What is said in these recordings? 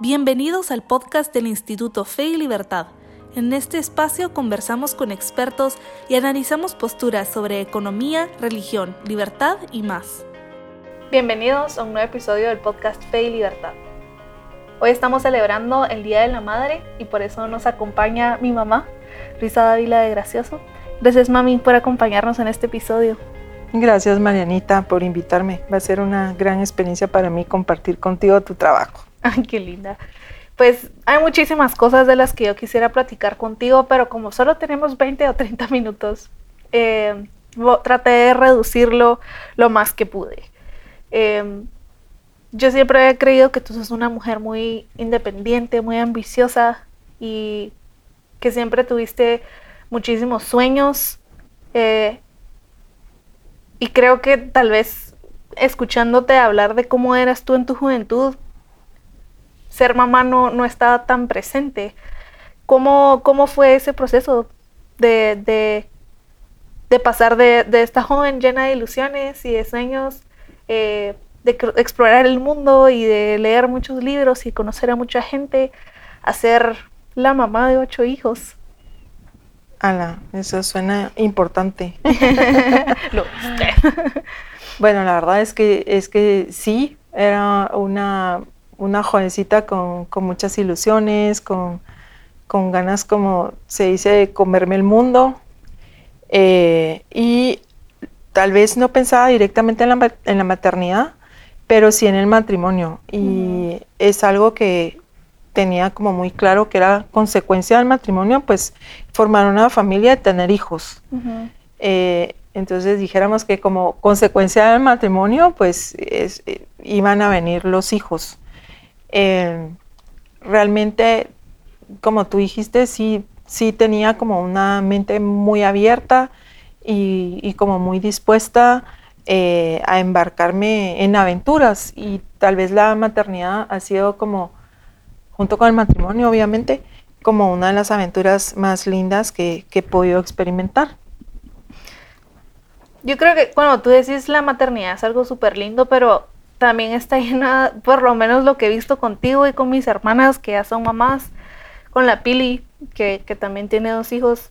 Bienvenidos al podcast del Instituto Fe y Libertad. En este espacio conversamos con expertos y analizamos posturas sobre economía, religión, libertad y más. Bienvenidos a un nuevo episodio del podcast Fe y Libertad. Hoy estamos celebrando el Día de la Madre y por eso nos acompaña mi mamá, Luisa Dávila de Gracioso. Gracias mami por acompañarnos en este episodio. Gracias Marianita por invitarme. Va a ser una gran experiencia para mí compartir contigo tu trabajo. Ay, qué linda. Pues hay muchísimas cosas de las que yo quisiera platicar contigo, pero como solo tenemos 20 o 30 minutos, eh, traté de reducirlo lo más que pude. Eh, yo siempre he creído que tú sos una mujer muy independiente, muy ambiciosa y que siempre tuviste muchísimos sueños. Eh, y creo que tal vez escuchándote hablar de cómo eras tú en tu juventud, ser mamá no, no estaba tan presente. ¿Cómo, cómo fue ese proceso de, de, pasar de, esta joven llena de ilusiones y de sueños, eh, de explorar el mundo y de leer muchos libros y conocer a mucha gente, a ser la mamá de ocho hijos? Ala, eso suena importante. bueno, la verdad es que es que sí, era una una jovencita con, muchas ilusiones, con, ganas, como se dice, de comerme el mundo. Eh, y tal vez no pensaba directamente en la, maternidad, pero sí en el matrimonio. Y es algo que tenía como muy claro que era consecuencia del matrimonio, pues formar una familia y tener hijos. Eh, entonces dijéramos que como consecuencia del matrimonio, pues eh, iban a venir los hijos. Eh, realmente, como tú dijiste, sí, sí tenía como una mente muy abierta y, como muy dispuesta eh, a embarcarme en aventuras y tal vez la maternidad ha sido como, junto con el matrimonio obviamente, como una de las aventuras más lindas que, que he podido experimentar. Yo creo que cuando tú decís la maternidad es algo súper lindo, pero también está llena, por lo menos lo que he visto contigo y con mis hermanas que ya son mamás, con la Pili, que, también tiene dos hijos,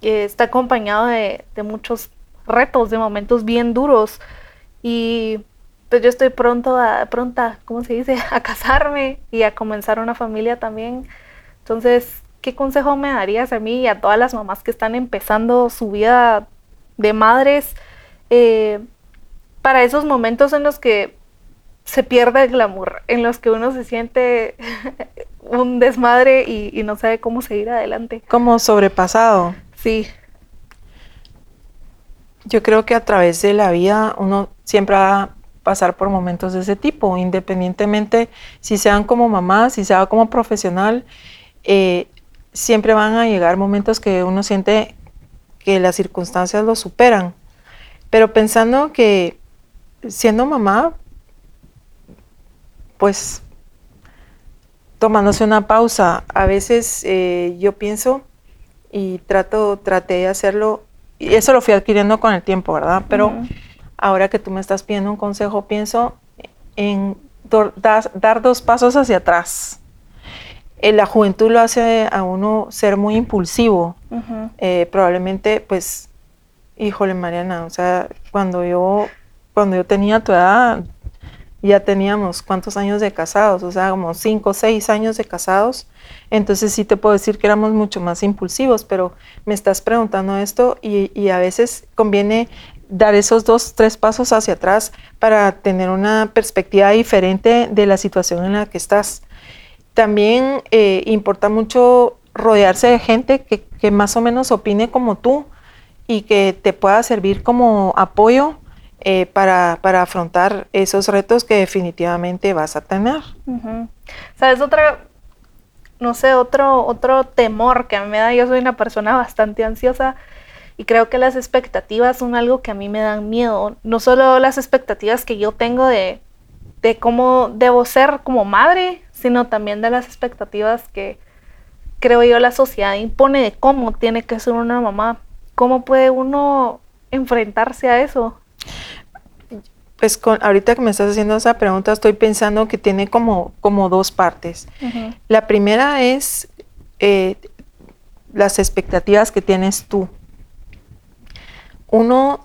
que está acompañado de, muchos retos, de momentos bien duros. Y pues yo estoy pronto a, pronta, ¿cómo se dice?, a casarme y a comenzar una familia también. Entonces, ¿qué consejo me darías a mí y a todas las mamás que están empezando su vida de madres eh, para esos momentos en los que se pierde el glamour, en los que uno se siente un desmadre y, no sabe cómo seguir adelante. Como sobrepasado. Sí. Yo creo que a través de la vida uno siempre va a pasar por momentos de ese tipo, independientemente si sean como mamá, si sea como profesional, eh, siempre van a llegar momentos que uno siente que las circunstancias lo superan. Pero pensando que siendo mamá, pues tomándose una pausa. A veces eh, yo pienso y trato, traté de hacerlo, y eso lo fui adquiriendo con el tiempo, ¿verdad? Pero ahora que tú me estás pidiendo un consejo, pienso en dar dos pasos hacia atrás. Eh, la juventud lo hace a uno ser muy impulsivo. Eh, probablemente, pues, híjole, Mariana, o sea, cuando yo, cuando yo tenía tu edad, ya teníamos cuántos años de casados, o sea, como cinco o seis años de casados. Entonces sí te puedo decir que éramos mucho más impulsivos, pero me estás preguntando esto y, a veces conviene dar esos dos, tres pasos hacia atrás para tener una perspectiva diferente de la situación en la que estás. También eh, importa mucho rodearse de gente que, que más o menos opine como tú y que te pueda servir como apoyo eh, para, para, afrontar esos retos que definitivamente vas a tener. ¿Sabes? Otra, no sé, otro, otro temor que a mí me da, yo soy una persona bastante ansiosa y creo que las expectativas son algo que a mí me dan miedo. No solo las expectativas que yo tengo de, de cómo debo ser como madre, sino también de las expectativas que creo yo la sociedad impone de cómo tiene que ser una mamá. ¿Cómo puede uno enfrentarse a eso? Pues con, ahorita que me estás haciendo esa pregunta, estoy pensando que tiene como, como dos partes. La primera es eh, las expectativas que tienes tú. Uno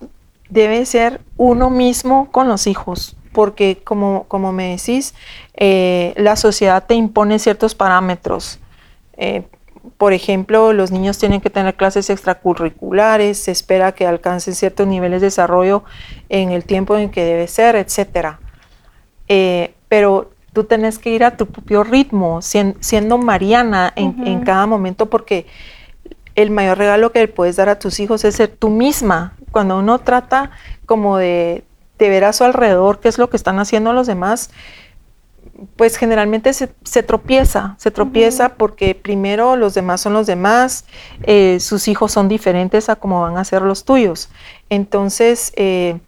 debe ser uno mismo con los hijos, porque como, como me decís, eh, la sociedad te impone ciertos parámetros. Eh, por ejemplo, los niños tienen que tener clases extracurriculares, se espera que alcancen ciertos niveles de desarrollo en el tiempo en que debe ser, etc. Eh, pero tú tenés que ir a tu propio ritmo, siendo, Mariana en, en, cada momento, porque el mayor regalo que le puedes dar a tus hijos es ser tú misma. Cuando uno trata como de, de ver a su alrededor qué es lo que están haciendo los demás, pues generalmente se, tropieza, se tropieza porque primero los demás son los demás, eh, sus hijos son diferentes a cómo van a ser los tuyos. Entonces, eh,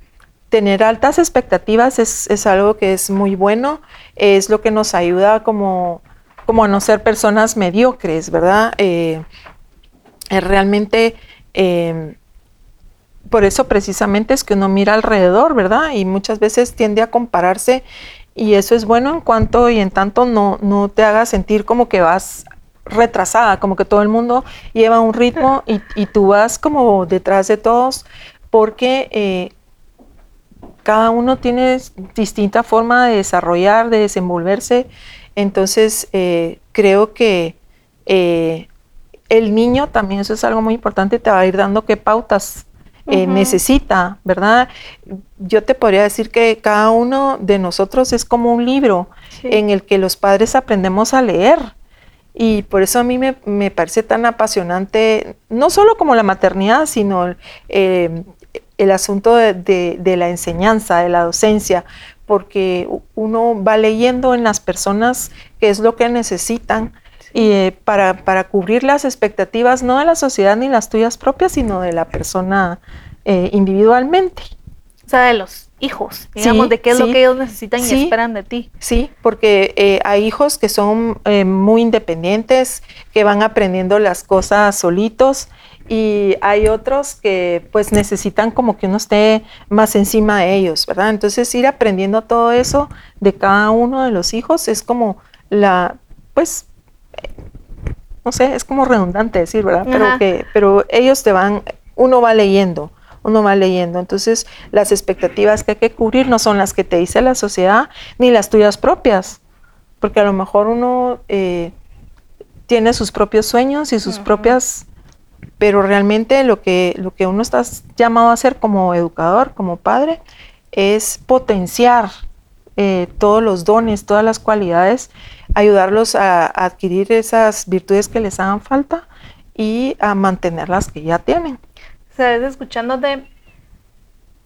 tener altas expectativas es, algo que es muy bueno, es lo que nos ayuda como, como a no ser personas mediocres, ¿verdad? Eh, realmente por eso precisamente es que uno mira alrededor, ¿verdad? Y muchas veces tiende a compararse y eso es bueno en cuanto y en tanto no, no te haga sentir como que vas retrasada, como que todo el mundo lleva un ritmo y, tú vas como detrás de todos porque eh, cada uno tiene distinta forma de desarrollar, de desenvolverse. Entonces eh, creo que eh, el niño también, eso es algo muy importante, te va a ir dando qué pautas eh, necesita, ¿verdad? Yo te podría decir que cada uno de nosotros es como un libro en el que los padres aprendemos a leer. Y por eso a mí me, parece tan apasionante, no solo como la maternidad, sino eh, el asunto de, la enseñanza, de la docencia, porque uno va leyendo en las personas qué es lo que necesitan y eh, para, para, cubrir las expectativas no de la sociedad ni las tuyas propias, sino de la persona eh, individualmente. O sea, de los hijos, digamos, de qué es lo que ellos necesitan y esperan de ti. Sí, porque eh, hay hijos que son muy independientes, que van aprendiendo las cosas solitos y hay otros que pues necesitan como que uno esté más encima de ellos, ¿verdad? Entonces ir aprendiendo todo eso de cada uno de los hijos es como la, pues no sé, es como redundante decir, ¿verdad? Pero, que, pero ellos te van, uno va leyendo, uno va leyendo. Entonces, las expectativas que hay que cubrir no son las que te dice la sociedad ni las tuyas propias, porque a lo mejor uno eh, tiene sus propios sueños y sus propias, pero realmente lo que, lo que uno está llamado a hacer como educador, como padre, es potenciar eh, todos los dones, todas las cualidades ayudarlos a, adquirir esas virtudes que les hagan falta y a mantener las que ya tienen. Sabes, escuchándote,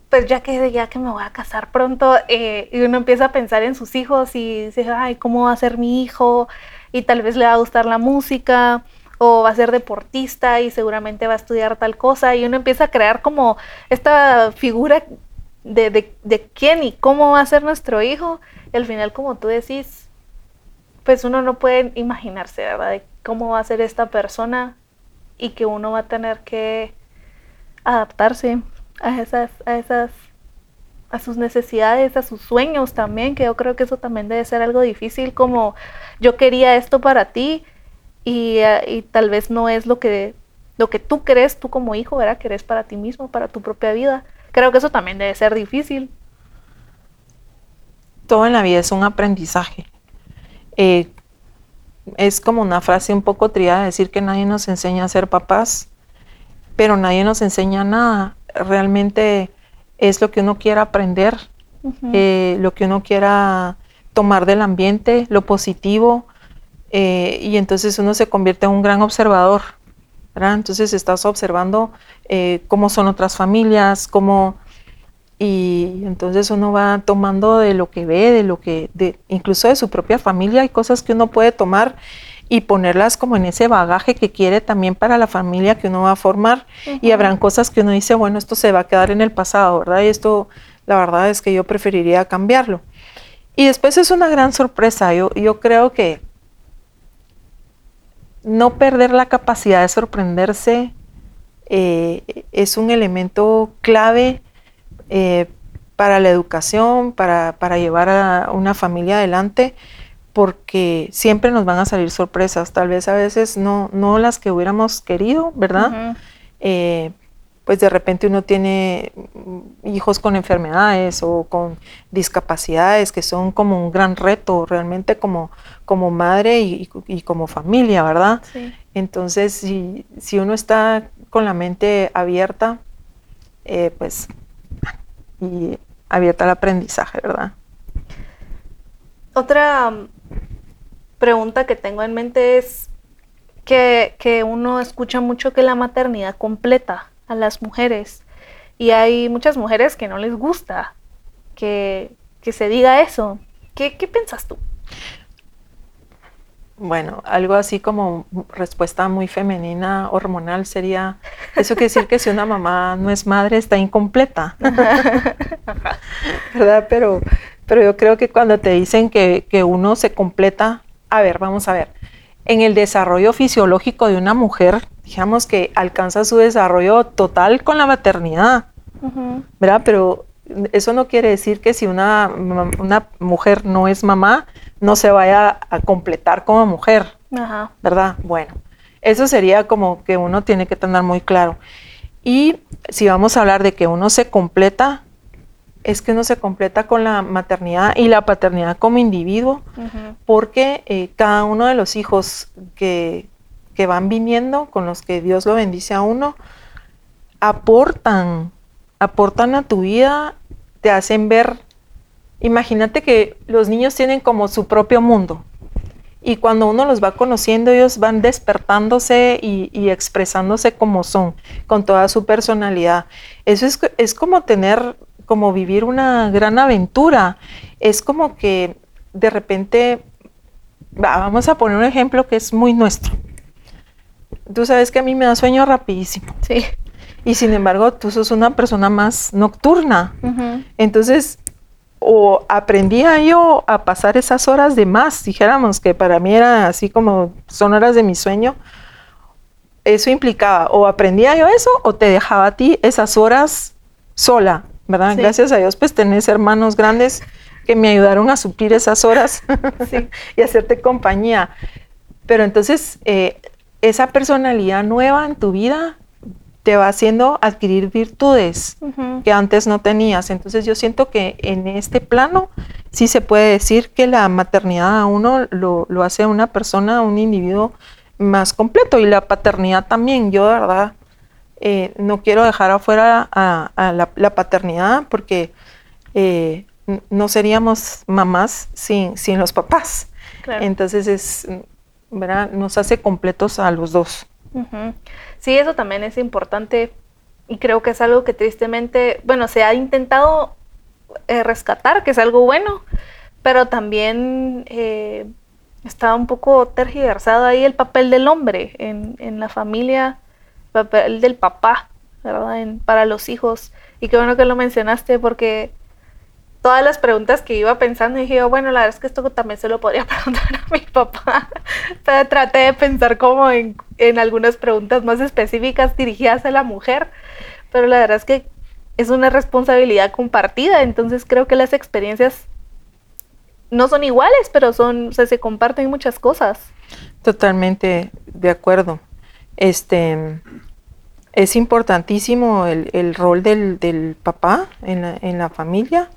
pues ya que ya que me voy a casar pronto, eh, y uno empieza a pensar en sus hijos y dice, ay, ¿cómo va a ser mi hijo? Y tal vez le va a gustar la música, o va a ser deportista y seguramente va a estudiar tal cosa, y uno empieza a crear como esta figura de, de, de quién y cómo va a ser nuestro hijo. Al final, como tú decís, pues uno no puede imaginarse, ¿verdad? De cómo va a ser esta persona y que uno va a tener que adaptarse a esas, a esas, a sus necesidades, a sus sueños también, que yo creo que eso también debe ser algo difícil, como yo quería esto para ti y, eh, y tal vez no es lo que, lo que tú crees, tú como hijo, ¿verdad? Que eres para ti mismo, para tu propia vida. Creo que eso también debe ser difícil. Todo en la vida es un aprendizaje. Eh, es como una frase un poco triada decir que nadie nos enseña a ser papás, pero nadie nos enseña nada. Realmente es lo que uno quiera aprender, eh, lo que uno quiera tomar del ambiente, lo positivo, eh, y entonces uno se convierte en un gran observador. Entonces estás observando cómo son otras familias, cómo y entonces uno va tomando de lo que ve, de lo que, de, incluso de su propia familia, hay cosas que uno puede tomar y ponerlas como en ese bagaje que quiere también para la familia que uno va a formar. Y habrán cosas que uno dice, bueno, esto se va a quedar en el pasado, ¿verdad? Y esto, la verdad es que yo preferiría cambiarlo. Y después es una gran sorpresa. Yo, yo creo que no perder la capacidad de sorprenderse eh, es un elemento clave eh, para la educación, para, para llevar a una familia adelante, porque siempre nos van a salir sorpresas, tal vez a veces no, no las que hubiéramos querido, ¿verdad? Eh, pues de repente uno tiene hijos con enfermedades o con discapacidades que son como un gran reto realmente como, como madre y, como familia, ¿verdad? Entonces, si, si, uno está con la mente abierta, eh, pues, y abierta al aprendizaje, ¿verdad? Otra pregunta que tengo en mente es que, que uno escucha mucho que la maternidad completa a las mujeres y hay muchas mujeres que no les gusta que, que se diga eso. ¿Qué, ¿Qué piensas tú? Bueno, algo así como respuesta muy femenina, hormonal, sería, eso quiere decir que si una mamá no es madre está incompleta, ¿verdad? Pero, pero yo creo que cuando te dicen que, que uno se completa a ver, vamos a ver. En el desarrollo fisiológico de una mujer, digamos que alcanza su desarrollo total con la maternidad, ¿verdad? Pero eso no quiere decir que si una, una, mujer no es mamá, no se vaya a completar como mujer, ¿verdad? Bueno, eso sería como que uno tiene que tener muy claro. Y si vamos a hablar de que uno se completa, es que uno se completa con la maternidad y la paternidad como individuo, porque eh, cada uno de los hijos que, van viniendo, con los que Dios lo bendice a uno, aportan, aportan a tu vida, te hacen ver, imagínate que los niños tienen como su propio mundo. Y cuando uno los va conociendo, ellos van despertándose y, expresándose como son, con toda su personalidad. Eso es, es como tener como vivir una gran aventura. Es como que de repente, vamos a poner un ejemplo que es muy nuestro. Tú sabes que a mí me da sueño rapidísimo. Sí. Y sin embargo, tú sos una persona más nocturna. Entonces, o aprendía yo a pasar esas horas de más, dijéramos que para mí era así como son horas de mi sueño, eso implicaba o aprendía yo eso o te dejaba a ti esas horas sola, ¿verdad? Gracias a Dios, pues tenés hermanos grandes que me ayudaron a suplir esas horas y hacerte compañía. Pero entonces, eh, esa personalidad nueva en tu vida te va haciendo adquirir virtudes que antes no tenías. Entonces yo siento que en este plano sí se puede decir que la maternidad a uno lo, lo hace una persona, un individuo más completo y la paternidad también. Yo de verdad eh, no quiero dejar afuera a, la, paternidad porque eh, no seríamos mamás sin, sin los papás. Entonces es, ¿verdad? nos hace completos a los dos. Sí, eso también es importante y creo que es algo que tristemente, bueno, se ha intentado eh, rescatar, que es algo bueno, pero también está un poco tergiversado ahí el papel del hombre en, en la familia papel del papá, ¿verdad? para los hijos. Y qué bueno que lo mencionaste porque todas las preguntas que iba pensando dije, bueno, la verdad es que esto también se lo podría preguntar a mi papá. Pero traté de pensar como en, en algunas preguntas más específicas dirigidas a la mujer, pero la verdad es que es una responsabilidad compartida, entonces creo que las experiencias no son iguales, pero son, se comparten muchas cosas. Totalmente de acuerdo. Este, es importantísimo el, rol del, papá en la, familia.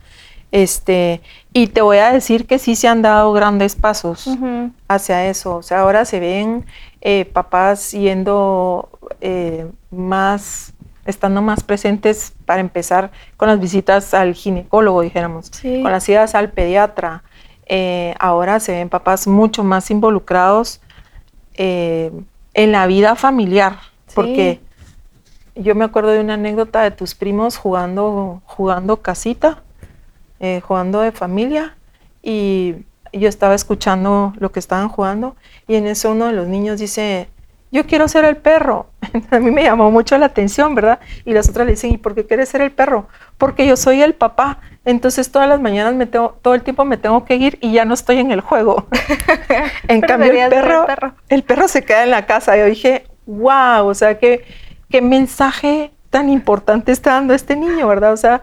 Este, y te voy a decir que sí se han dado grandes pasos hacia eso. O sea, ahora se ven eh, papás yendo eh, más, estando más presentes para empezar con las visitas al ginecólogo, dijéramos, con las idas al pediatra. Eh, ahora se ven papás mucho más involucrados en la vida familiar, porque yo me acuerdo de una anécdota de tus primos jugando, jugando casita, eh, jugando de familia, y yo estaba escuchando lo que estaban jugando, y en eso uno de los niños dice, yo quiero ser el perro. A mí me llamó mucho la atención, ¿verdad? Y las otras le dicen, ¿y por qué quieres ser el perro? Porque yo soy el papá. Entonces todas las mañanas me tengo, todo el tiempo me tengo que ir y ya no estoy en el juego. en cambio el perro, el perro, se queda en la casa. Yo dije, wow, o sea, qué, qué mensaje tan importante está dando este niño, ¿verdad? O sea,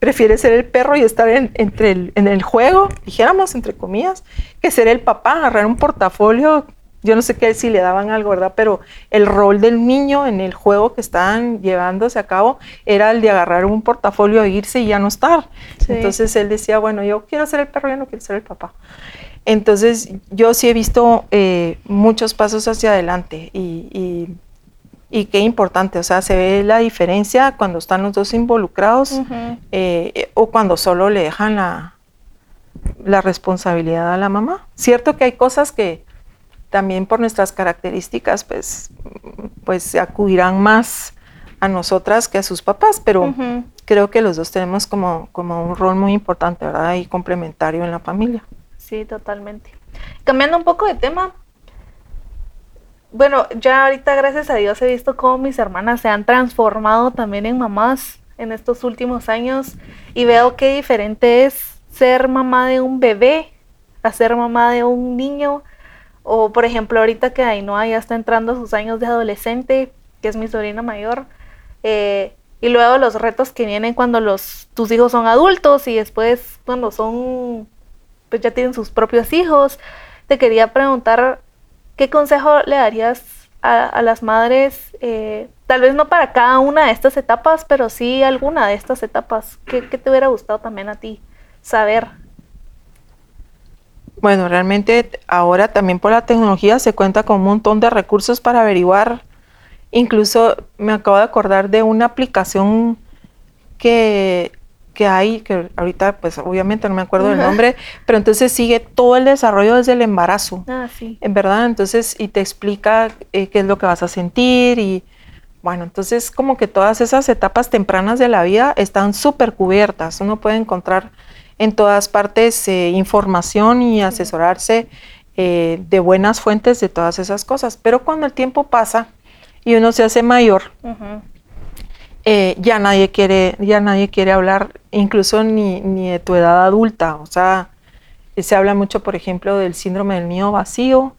prefiere ser el perro y estar en, entre el, en el juego, dijéramos, entre comillas, que ser el papá, agarrar un portafolio. Yo no sé qué si le daban algo, ¿verdad? Pero el rol del niño en el juego que estaban llevándose a cabo era el de agarrar un portafolio, irse y ya no estar. Entonces él decía, bueno, yo quiero ser el perro, yo no quiero ser el papá. Entonces yo sí he visto eh, muchos pasos hacia adelante y y qué importante, o sea, se ve la diferencia cuando están los dos involucrados eh, o cuando solo le dejan la, la responsabilidad a la mamá. Cierto que hay cosas que también por nuestras características, pues, pues acudirán más a nosotras que a sus papás, pero creo que los dos tenemos como, como un rol muy importante, ¿verdad? Y complementario en la familia. Sí, totalmente. Cambiando un poco de tema, bueno, ya ahorita gracias a Dios he visto cómo mis hermanas se han transformado también en mamás en estos últimos años y veo qué diferente es ser mamá de un bebé a ser mamá de un niño. O por ejemplo, ahorita que Ainhoa ya está entrando a sus años de adolescente, que es mi sobrina mayor, eh, y luego los retos que vienen cuando los, tus hijos son adultos y después cuando son, pues ya tienen sus propios hijos. Te quería preguntar ¿qué consejo le darías a, las madres, eh, tal vez no para cada una de estas etapas, pero sí alguna de estas etapas? ¿Qué, te hubiera gustado también a ti saber? Bueno, realmente ahora también por la tecnología se cuenta con un montón de recursos para averiguar. Incluso me acabo de acordar de una aplicación que que hay, que ahorita pues obviamente no me acuerdo del nombre, pero entonces sigue todo el desarrollo desde el embarazo. Ah, sí. En verdad, entonces, y te explica eh, qué es lo que vas a sentir y bueno, entonces como que todas esas etapas tempranas de la vida están súper cubiertas. Uno puede encontrar en todas partes eh, información y asesorarse eh, de buenas fuentes de todas esas cosas. Pero cuando el tiempo pasa y uno se hace mayor, eh, ya nadie quiere, ya nadie quiere hablar, incluso ni, ni, de tu edad adulta. O sea, se habla mucho, por ejemplo, del síndrome del niño vacío.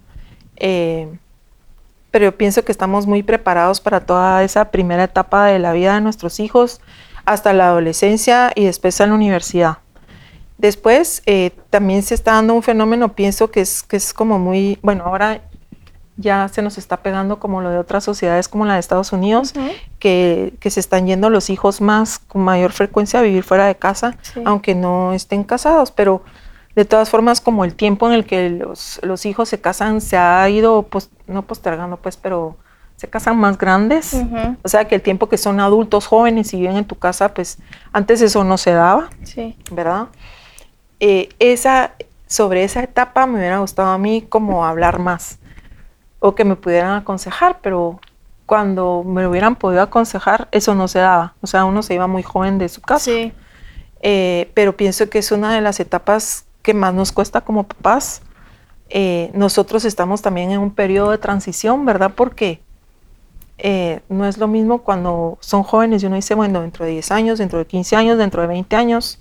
Pero yo pienso que estamos muy preparados para toda esa primera etapa de la vida de nuestros hijos, hasta la adolescencia y después a la universidad. Después eh, también se está dando un fenómeno, pienso que es, que es como muy, bueno, ahora ya se nos está pegando como lo de otras sociedades como la de Estados Unidos, que, se están yendo los hijos más con mayor frecuencia a vivir fuera de casa, aunque no estén casados, pero de todas formas como el tiempo en el que los, hijos se casan se ha ido, no postergando pues, pero se casan más grandes, o sea que el tiempo que son adultos jóvenes y viven en tu casa, pues antes eso no se daba, ¿verdad? Eh, esa, sobre esa etapa me hubiera gustado a mí como hablar más o que me pudieran aconsejar, pero cuando me hubieran podido aconsejar, eso no se daba. O sea, uno se iba muy joven de su casa. Sí. Eh, pero pienso que es una de las etapas que más nos cuesta como papás. Eh, nosotros estamos también en un periodo de transición, ¿verdad? Porque eh, no es lo mismo cuando son jóvenes y uno dice, bueno, dentro de 10 años, dentro de 15 años, dentro de 20 años.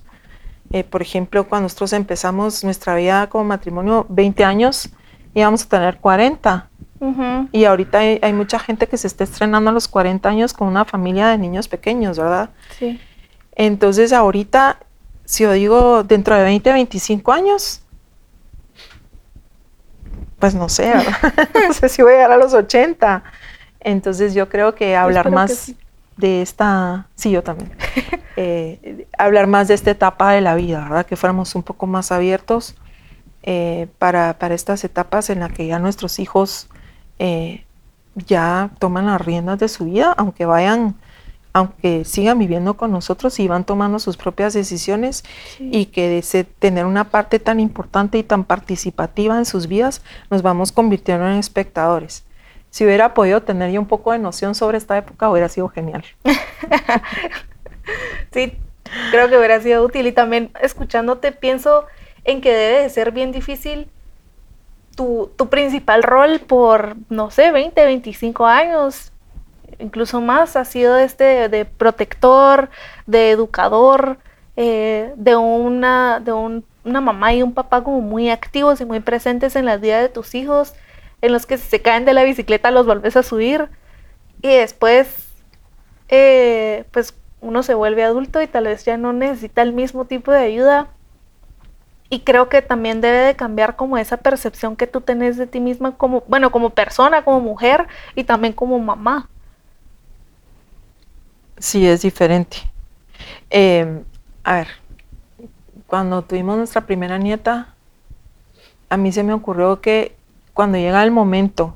Por ejemplo, cuando nosotros empezamos nuestra vida como matrimonio, 20 años, íbamos a tener 40. Y ahorita hay, mucha gente que se está estrenando a los 40 años con una familia de niños pequeños, ¿verdad? Sí. Entonces ahorita, si yo digo dentro de 20, 25 años, pues no sé, ¿verdad? no sé si voy a llegar a los 80. Entonces yo creo que hablar más de esta, sí, yo también, eh, hablar más de esta etapa de la vida, ¿verdad? Que fuéramos un poco más abiertos eh, para, para, estas etapas en las que ya nuestros hijos eh, ya toman las riendas de su vida, aunque vayan, aunque sigan viviendo con nosotros y van tomando sus propias decisiones y que de tener una parte tan importante y tan participativa en sus vidas, nos vamos convirtiendo en espectadores. Si hubiera podido tener ya un poco de noción sobre esta época, hubiera sido genial. sí, creo que hubiera sido útil. Y también escuchándote pienso en que debe de ser bien difícil tu, principal rol por, no sé, 20, 25 años, incluso más, ha sido este de protector, de educador, eh, de, una, de una mamá y un papá como muy activos y muy presentes en las vidas de tus hijos, en los que se caen de la bicicleta los volvés a subir y después, eh, pues uno se vuelve adulto y tal vez ya no necesita el mismo tipo de ayuda. Y creo que también debe de cambiar como esa percepción que tú tenés de ti misma como, bueno, como persona, como mujer y también como mamá. Sí, es diferente. Em, a ver, cuando tuvimos nuestra primera nieta, a mí se me ocurrió que cuando llega el momento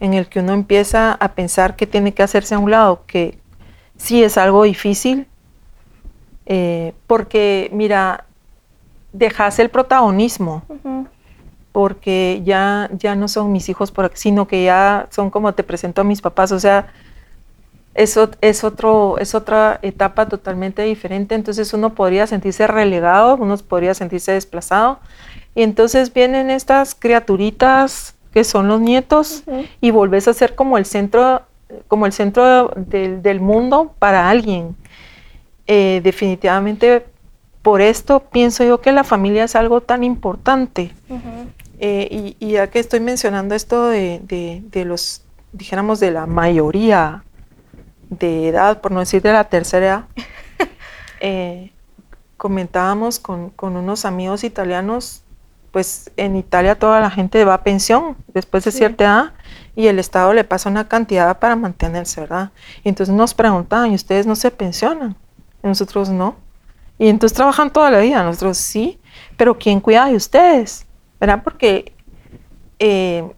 en el que uno empieza a pensar que tiene que hacerse a un lado, que sí es algo difícil, eh, porque mira, dejas el protagonismo, porque ya, ya no son mis hijos, por, sino que ya son como te presento a mis papás, o sea, eso es, otro, es otra etapa totalmente diferente, entonces uno podría sentirse relegado, uno podría sentirse desplazado, y entonces vienen estas criaturitas que son los nietos y volvés a ser como el centro, como el centro del mundo para alguien. Eh, definitivamente por esto pienso yo que la familia es algo tan importante. Eh, y, ya que estoy mencionando esto de, de, los, dijéramos, de la mayoría de edad, por no decir de la tercera edad, eh, comentábamos con, con, unos amigos italianos pues en Italia toda la gente va a pensión después de cierta edad y el Estado le pasa una cantidad para mantenerse, ¿verdad? Y entonces nos preguntaban, ¿y ustedes no se pensionan? Y nosotros no. Y entonces trabajan toda la vida, nosotros sí, pero ¿quién cuida de ustedes? ¿Verdad? Porque eh,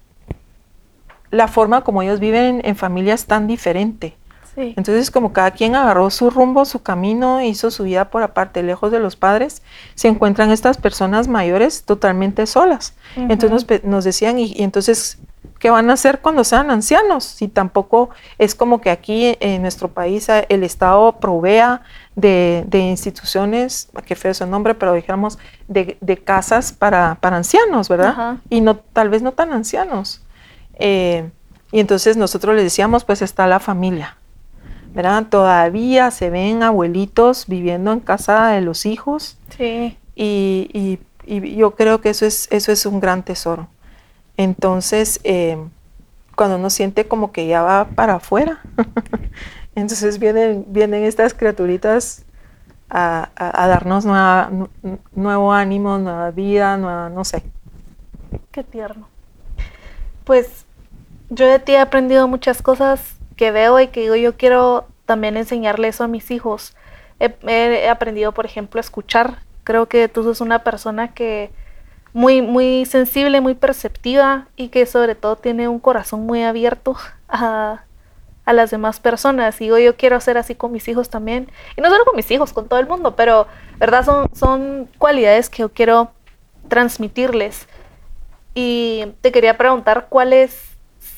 la forma como ellos viven en familia es tan diferente. Entonces, como cada quien agarró su rumbo, su camino, hizo su vida por aparte, lejos de los padres, se encuentran estas personas mayores totalmente solas. Entonces nos, decían, y, entonces, ¿qué van a hacer cuando sean ancianos? Si tampoco es como que aquí en nuestro país el Estado provea de, instituciones, que fue su nombre, pero dijéramos, de, casas para, ancianos, ¿verdad? Y no, tal vez no tan ancianos. Eh, y entonces nosotros les decíamos, pues está la familia. ¿Verdad? Todavía se ven abuelitos viviendo en casa de los hijos. Sí. Y, yo creo que eso es, eso es un gran tesoro. Entonces, eh, cuando uno siente como que ya va para afuera, entonces vienen, vienen estas criaturitas a, darnos nuevo ánimo, nueva vida, nueva, no sé. Qué tierno. Pues yo de ti he aprendido muchas cosas que veo y que digo, yo quiero también enseñarle eso a mis hijos. He, aprendido, por ejemplo, a escuchar. Creo que tú sos una persona que muy, muy sensible, muy perceptiva y que sobre todo tiene un corazón muy abierto a, a las demás personas. Y digo, yo quiero ser así con mis hijos también. Y no solo con mis hijos, con todo el mundo, pero, ¿verdad? Son, son cualidades que yo quiero transmitirles. Y te quería preguntar cuáles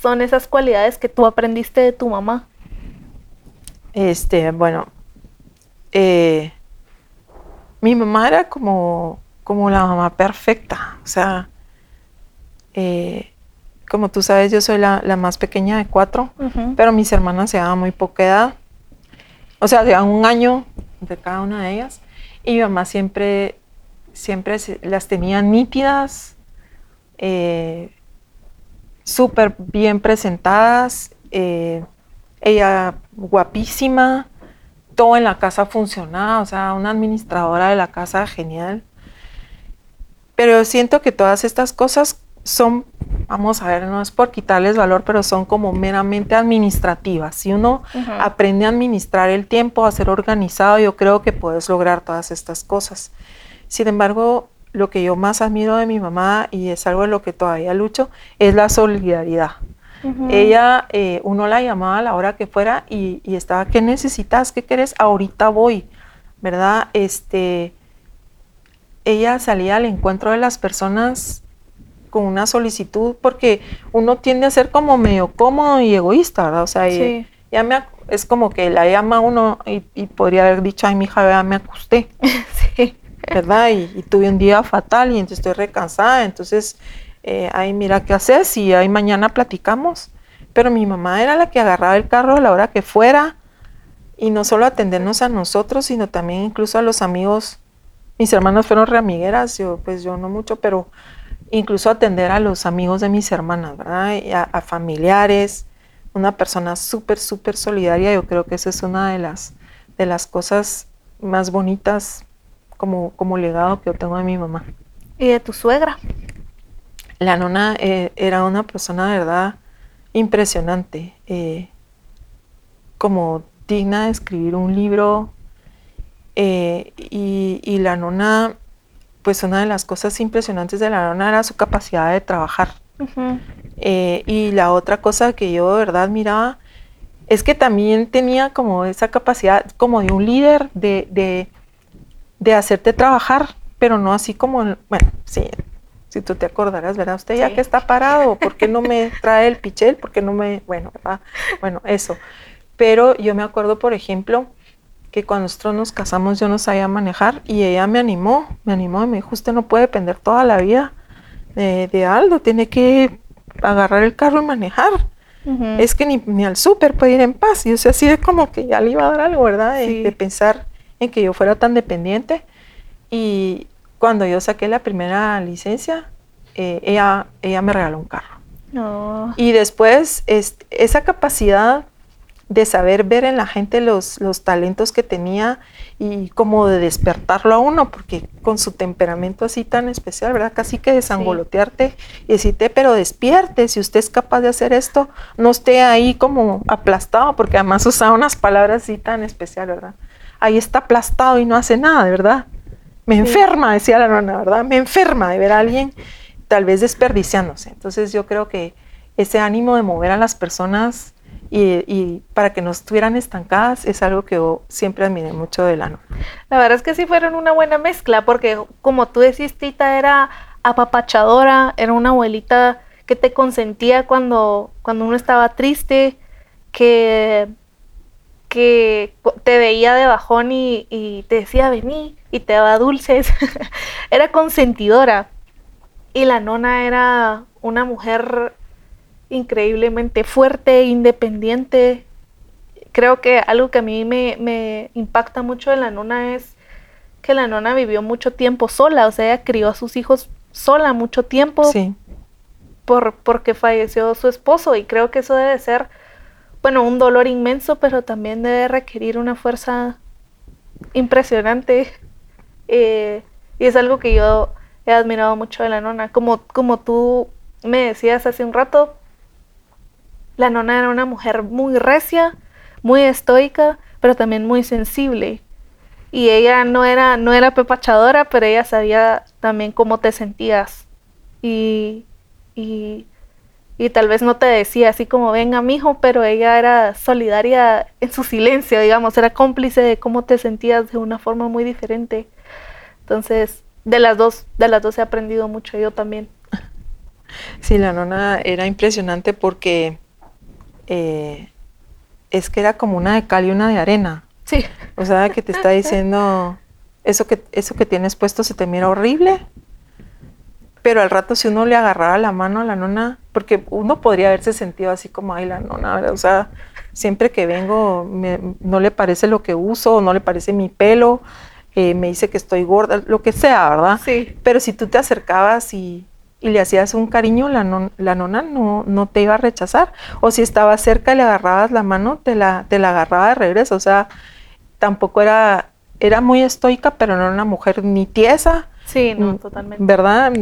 son esas cualidades que tú aprendiste de tu mamá? Este, bueno, eh, mi mamá era como, como la mamá perfecta, o sea, eh, como tú sabes, yo soy la, más pequeña de cuatro, pero mis hermanas se daban muy poca edad, o sea, llevan un año de cada una de ellas, y mi mamá siempre, siempre las tenía nítidas, eh, súper bien presentadas, eh, ella guapísima, todo en la casa funcionaba, o sea, una administradora de la casa genial. Pero siento que todas estas cosas son, vamos a ver, no es por quitarles valor, pero son como meramente administrativas. Si uno aprende a administrar el tiempo, a ser organizado, yo creo que puedes lograr todas estas cosas. Sin embargo, lo que yo más admiro de mi mamá y es algo de lo que todavía lucho, es la solidaridad. Ella, eh, uno la llamaba a la hora que fuera y, estaba, ¿qué necesitas? ¿Qué quieres? Ahorita voy, ¿verdad? Este, ella salía al encuentro de las personas con una solicitud porque uno tiende a ser como medio cómodo y egoísta, ¿verdad? O sea, ya me, es como que la llama uno y, podría haber dicho, ay, mi hija, ya me acosté. sí. ¿Verdad? Y, tuve un día fatal y entonces estoy recansada, entonces, eh, ay, mira qué haces y ahí mañana platicamos. Pero mi mamá era la que agarraba el carro a la hora que fuera y no solo atendernos a nosotros, sino también incluso a los amigos. Mis hermanas fueron reamigueras, yo pues yo no mucho, pero incluso atender a los amigos de mis hermanas, ¿verdad? Y a, a familiares, una persona súper, súper solidaria, yo creo que esa es una de las de las cosas más bonitas como, como legado que yo tengo de mi mamá. ¿Y de tu suegra? La nona eh, era una persona, de verdad, impresionante, eh, como digna de escribir un libro. Eh, y, y, la nona, pues una de las cosas impresionantes de la nona era su capacidad de trabajar. y la otra cosa que yo de verdad miraba es que también tenía como esa capacidad como de un líder de, de, de hacerte trabajar, pero no así como, bueno, sí, si tú te acordarás, ¿verdad? Usted ya que está parado, ¿por qué no me trae el pichel? ¿Por qué no me, bueno, ¿verdad? Bueno, eso. Pero yo me acuerdo, por ejemplo, que cuando nosotros nos casamos yo no sabía manejar y ella me animó, me animó y me dijo, usted no puede depender toda la vida de, Aldo, tiene que agarrar el carro y manejar. Es que ni, al súper puede ir en paz. Y yo sé, así de como que ya le iba a dar algo, ¿verdad? de pensar en que yo fuera tan dependiente. Y, cuando yo saqué la primera licencia, eh, ella, ella me regaló un carro. Y después esa capacidad de saber ver en la gente los, los talentos que tenía y como de despertarlo a uno, porque con su temperamento así tan especial, ¿verdad? Casi que desangolotearte y decirte, pero despierte, si usted es capaz de hacer esto, no esté ahí como aplastado, porque además usaba unas palabras así tan especial, ¿verdad? Ahí está aplastado y no hace nada, de verdad. Me enferma, decía la nona, ¿verdad? Me enferma de ver a alguien tal vez desperdiciándose. Entonces yo creo que ese ánimo de mover a las personas y, para que no estuvieran estancadas es algo que yo siempre admiré mucho de la nona. La verdad es que sí fueron una buena mezcla, porque como tú decís, Tita era apapachadora, era una abuelita que te consentía cuando, cuando uno estaba triste, que, que te veía de bajón y, y te decía, vení, y te daba dulces. era consentidora. Y la nona era una mujer increíblemente fuerte, independiente. Creo que algo que a mí me, impacta mucho de la nona es que la nona vivió mucho tiempo sola, o sea, ella crió a sus hijos sola mucho tiempo. Sí. Por, porque falleció su esposo y creo que eso debe ser, bueno, un dolor inmenso, pero también debe requerir una fuerza impresionante eh, y es algo que yo he admirado mucho de la nona. Como, como tú me decías hace un rato, la nona era una mujer muy recia, muy estoica, pero también muy sensible. Y ella no era, no era pepachadora, pero ella sabía también cómo te sentías. Y, y, y tal vez no te decía así como venga mijo, pero ella era solidaria en su silencio, digamos, era cómplice de cómo te sentías de una forma muy diferente. Entonces, de las dos, de las dos he aprendido mucho yo también. Sí, la nona era impresionante porque eh, es que era como una de cal y una de arena. Sí. O sea, que te está diciendo, eso que, eso que tienes puesto se te mira horrible, pero al rato si uno le agarrara la mano a la nona, porque uno podría haberse sentido así como, ay, la nona, ¿verdad? O sea, siempre que vengo no le parece lo que uso, no le parece mi pelo, eh, me dice que estoy gorda, lo que sea, ¿verdad? Sí. Pero si tú te acercabas y, le hacías un cariño, la, la nona no, no, te iba a rechazar. O si estaba cerca y le agarrabas la mano, te la, te la agarraba de regreso. O sea, tampoco era, era muy estoica, pero no era una mujer ni tiesa. Sí, no, totalmente. ¿Verdad?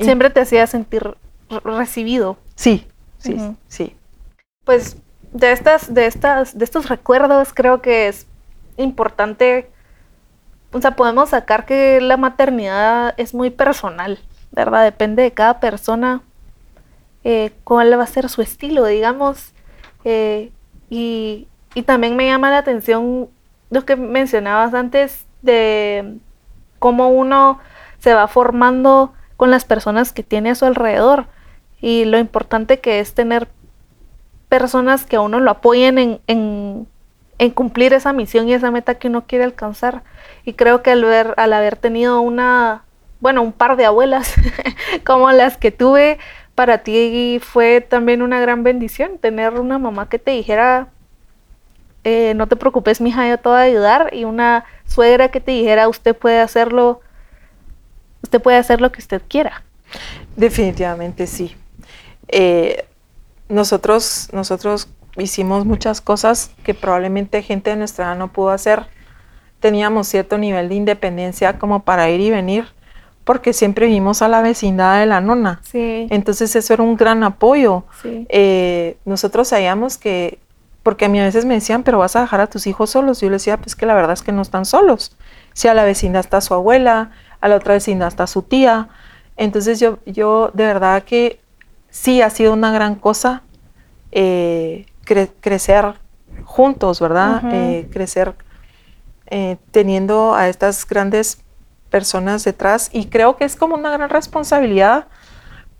Siempre te hacía sentir recibido. Sí, sí, sí. Pues de estas, de estas, de estos recuerdos creo que es importante, o sea, podemos sacar que la maternidad es muy personal, ¿verdad? Depende de cada persona eh, cuál va a ser su estilo, digamos. Eh, y, y también me llama la atención lo que mencionabas antes de cómo uno se va formando con las personas que tiene a su alrededor y lo importante que es tener personas que a uno lo apoyen en, cumplir esa misión y esa meta que uno quiere alcanzar. Y creo que al, ver, al haber tenido una, bueno, un par de abuelas como las que tuve, para ti fue también una gran bendición tener una mamá que te dijera, eh, no te preocupes, mija, yo te voy a ayudar, y una suegra que te dijera, usted puede hacerlo, usted puede hacer lo que usted quiera. Definitivamente sí. Eh, nosotros, nosotros hicimos muchas cosas que probablemente gente de nuestra edad no pudo hacer. Teníamos cierto nivel de independencia como para ir y venir, porque siempre vivimos a la vecindad de la nona. Sí. Entonces eso era un gran apoyo. Sí. Eh, nosotros sabíamos que, porque a mí a veces me decían, pero vas a dejar a tus hijos solos. Yo les decía, pues que la verdad es que no están solos. Si a la vecindad está su abuela, a la otra vecindad está su tía. Entonces yo, yo de verdad que sí ha sido una gran cosa eh, cre- crecer juntos, ¿verdad? Eh, crecer eh, teniendo a estas grandes personas detrás y creo que es como una gran responsabilidad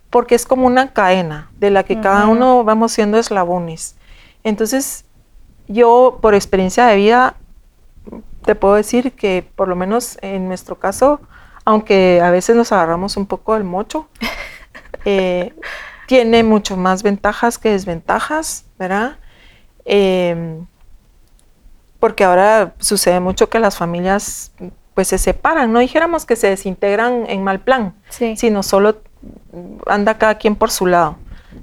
porque es como una cadena de la que cada uno vamos siendo eslabones. Entonces, yo por experiencia de vida te puedo decir que por lo menos en nuestro caso, aunque a veces nos agarramos un poco del mocho, eh, tiene mucho más ventajas que desventajas, ¿verdad? Em, porque ahora sucede mucho que las familias pues se separan, no dijéramos que se desintegran en mal plan, Sí. sino solo anda cada quien por su lado.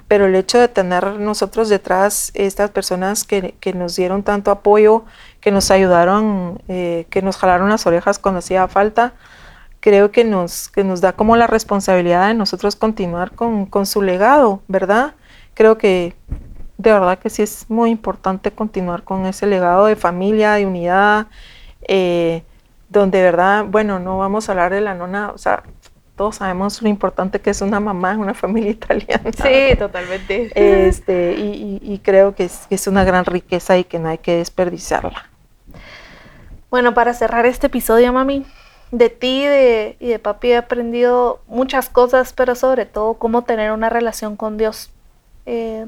Pero el hecho de tener nosotros detrás estas personas que, que nos dieron tanto apoyo, que nos ayudaron, eh, que nos jalaron las orejas cuando hacía falta, creo que nos, que nos da como la responsabilidad de nosotros continuar con, con su legado, ¿verdad? Creo que de verdad que sí es muy importante continuar con ese legado de familia, de unidad, eh, donde, ¿verdad? Bueno, no vamos a hablar de la nona, o sea, todos sabemos lo importante que es una mamá en una familia italiana. Sí, totalmente. Este, y, y- y creo que es, que es una gran riqueza y que no hay que desperdiciarla. Bueno, para cerrar este episodio, mami, de ti y de, y de papi he aprendido muchas cosas, pero sobre todo cómo tener una relación con Dios. Eh,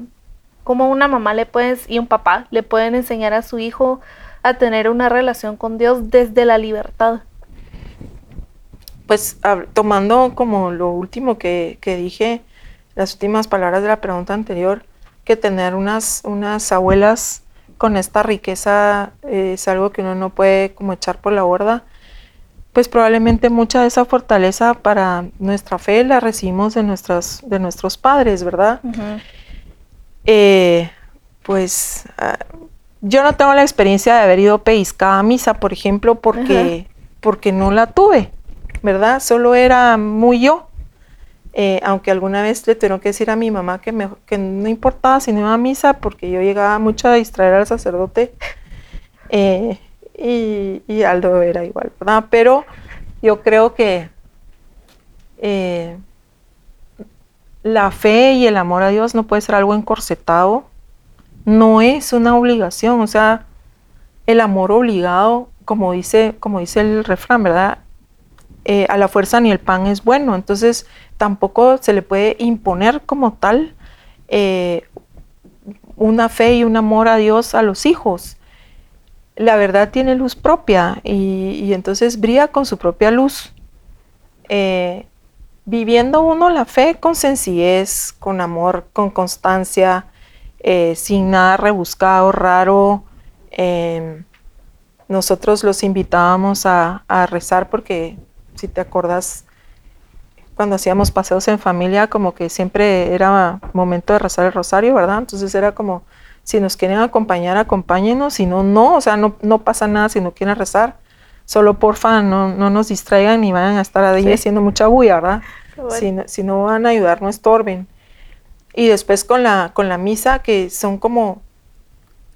cómo una mamá le puedes y un papá le pueden enseñar a su hijo a tener una relación con Dios desde la libertad. Pues tomando como lo último que, que dije, las últimas palabras de la pregunta anterior, que tener unas, unas abuelas con esta riqueza eh, es algo que uno no puede como echar por la borda, pues probablemente mucha de esa fortaleza para nuestra fe la recibimos de, nuestras, de nuestros padres, ¿verdad? Eh, pues ah, yo no tengo la experiencia de haber ido pellizcada a misa, por ejemplo, porque, porque no la tuve, ¿verdad? Solo era muy yo. Eh, aunque alguna vez le tuvieron que decir a mi mamá que, que no importaba si no iba a misa, porque yo llegaba mucho a distraer al sacerdote. Eh, y, y Aldo era igual, ¿verdad? Pero yo creo que eh, la fe y el amor a Dios no puede ser algo encorsetado, no es una obligación, o sea, el amor obligado, como dice, como dice el refrán, ¿verdad? Eh, a la fuerza ni el pan es bueno, entonces tampoco se le puede imponer como tal eh, una fe y un amor a Dios a los hijos. La verdad tiene luz propia y, entonces brilla con su propia luz. Eh, viviendo uno la fe con sencillez, con amor, con constancia, sin nada rebuscado, raro. nosotros los invitábamos a rezar porque, si te acuerdas, cuando hacíamos paseos en familia, como que siempre era momento de rezar el rosario, ¿verdad? Entonces era como, si nos quieren acompañar, acompáñenos, si no, no, o sea, no, no pasa nada si no quieren rezar. Solo porfa, no, no nos distraigan ni vayan a estar ahí Sí. haciendo mucha bulla, ¿verdad? Bueno. Si, no- si no van a ayudar, no estorben. Y después con la, con la misa, que son como,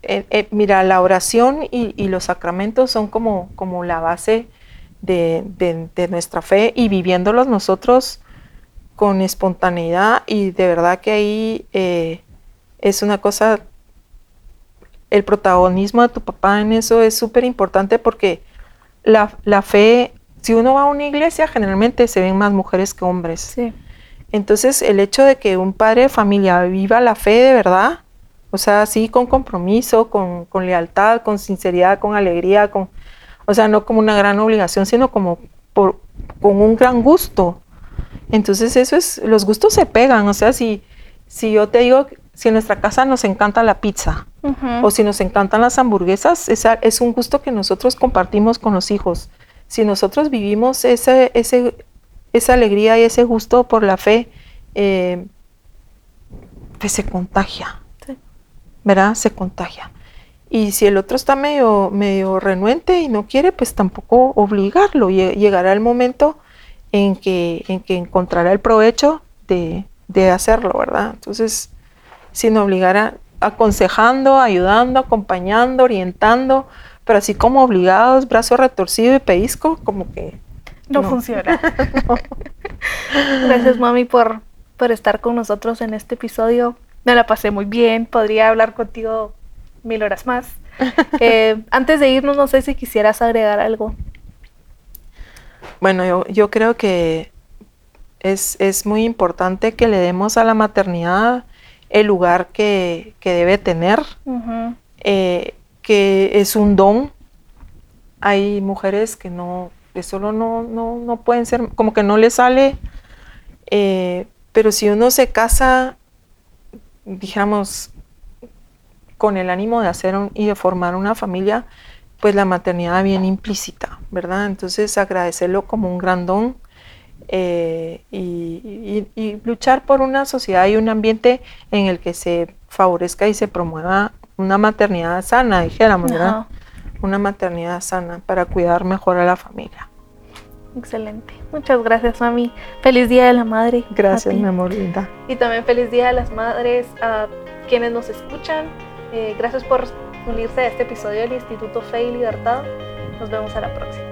eh, eh, mira, la oración y, y los sacramentos son como, como la base de, de- de nuestra fe y viviéndolos nosotros con espontaneidad y de verdad que ahí eh, es una cosa, el protagonismo de tu papá en eso es súper importante porque la, la fe, si uno va a una iglesia, generalmente se ven más mujeres que hombres. Sí. Entonces, el hecho de que un padre de familia viva la fe de verdad, o sea, sí con compromiso, con, con lealtad, con sinceridad, con alegría, con, o sea, no como una gran obligación, sino como por, con un gran gusto. Entonces, eso es, los gustos se pegan, o sea, si, si yo te digo, si en nuestra casa nos encanta la pizza, o si nos encantan las hamburguesas, esa, es un gusto que nosotros compartimos con los hijos. Si nosotros vivimos ese, ese, esa alegría y ese gusto por la fe, eh, pues se contagia, Sí. ¿verdad? Se contagia. Y si el otro está medio, medio renuente y no quiere, pues tampoco obligarlo. Llegará el momento en que, en que encontrará el provecho de, de hacerlo, ¿verdad? Entonces, sin obligar a, aconsejando, ayudando, acompañando, orientando, pero así como obligados, brazo retorcido y pellizco, como que... No, funciona. Gracias, mami, por, por estar con nosotros en este episodio. Me la pasé muy bien, podría hablar contigo mil horas más. Eh, antes de irnos, no sé si quisieras agregar algo. Bueno, yo, yo creo que es, es, muy importante que le demos a la maternidad el lugar que, que debe tener, eh, que es un don. Hay mujeres que no, que solo no, no, no pueden ser, como que no le sale, eh, pero si uno se casa, dijéramos, con el ánimo de hacer y de formar una familia, pues la maternidad viene implícita, ¿verdad? Entonces agradecerlo como un gran don eh, y, luchar por una sociedad y un ambiente en el que se favorezca y se promueva una maternidad sana, dijéramos, ¿verdad? Una maternidad sana para cuidar mejor a la familia. Excelente. Muchas gracias, mami. Feliz Día de la Madre. Gracias, mi amor linda. Y también feliz Día de las Madres a quienes nos escuchan. Eh, gracias por unirse a este episodio del Instituto Fe y Libertad. Nos vemos a la próxima.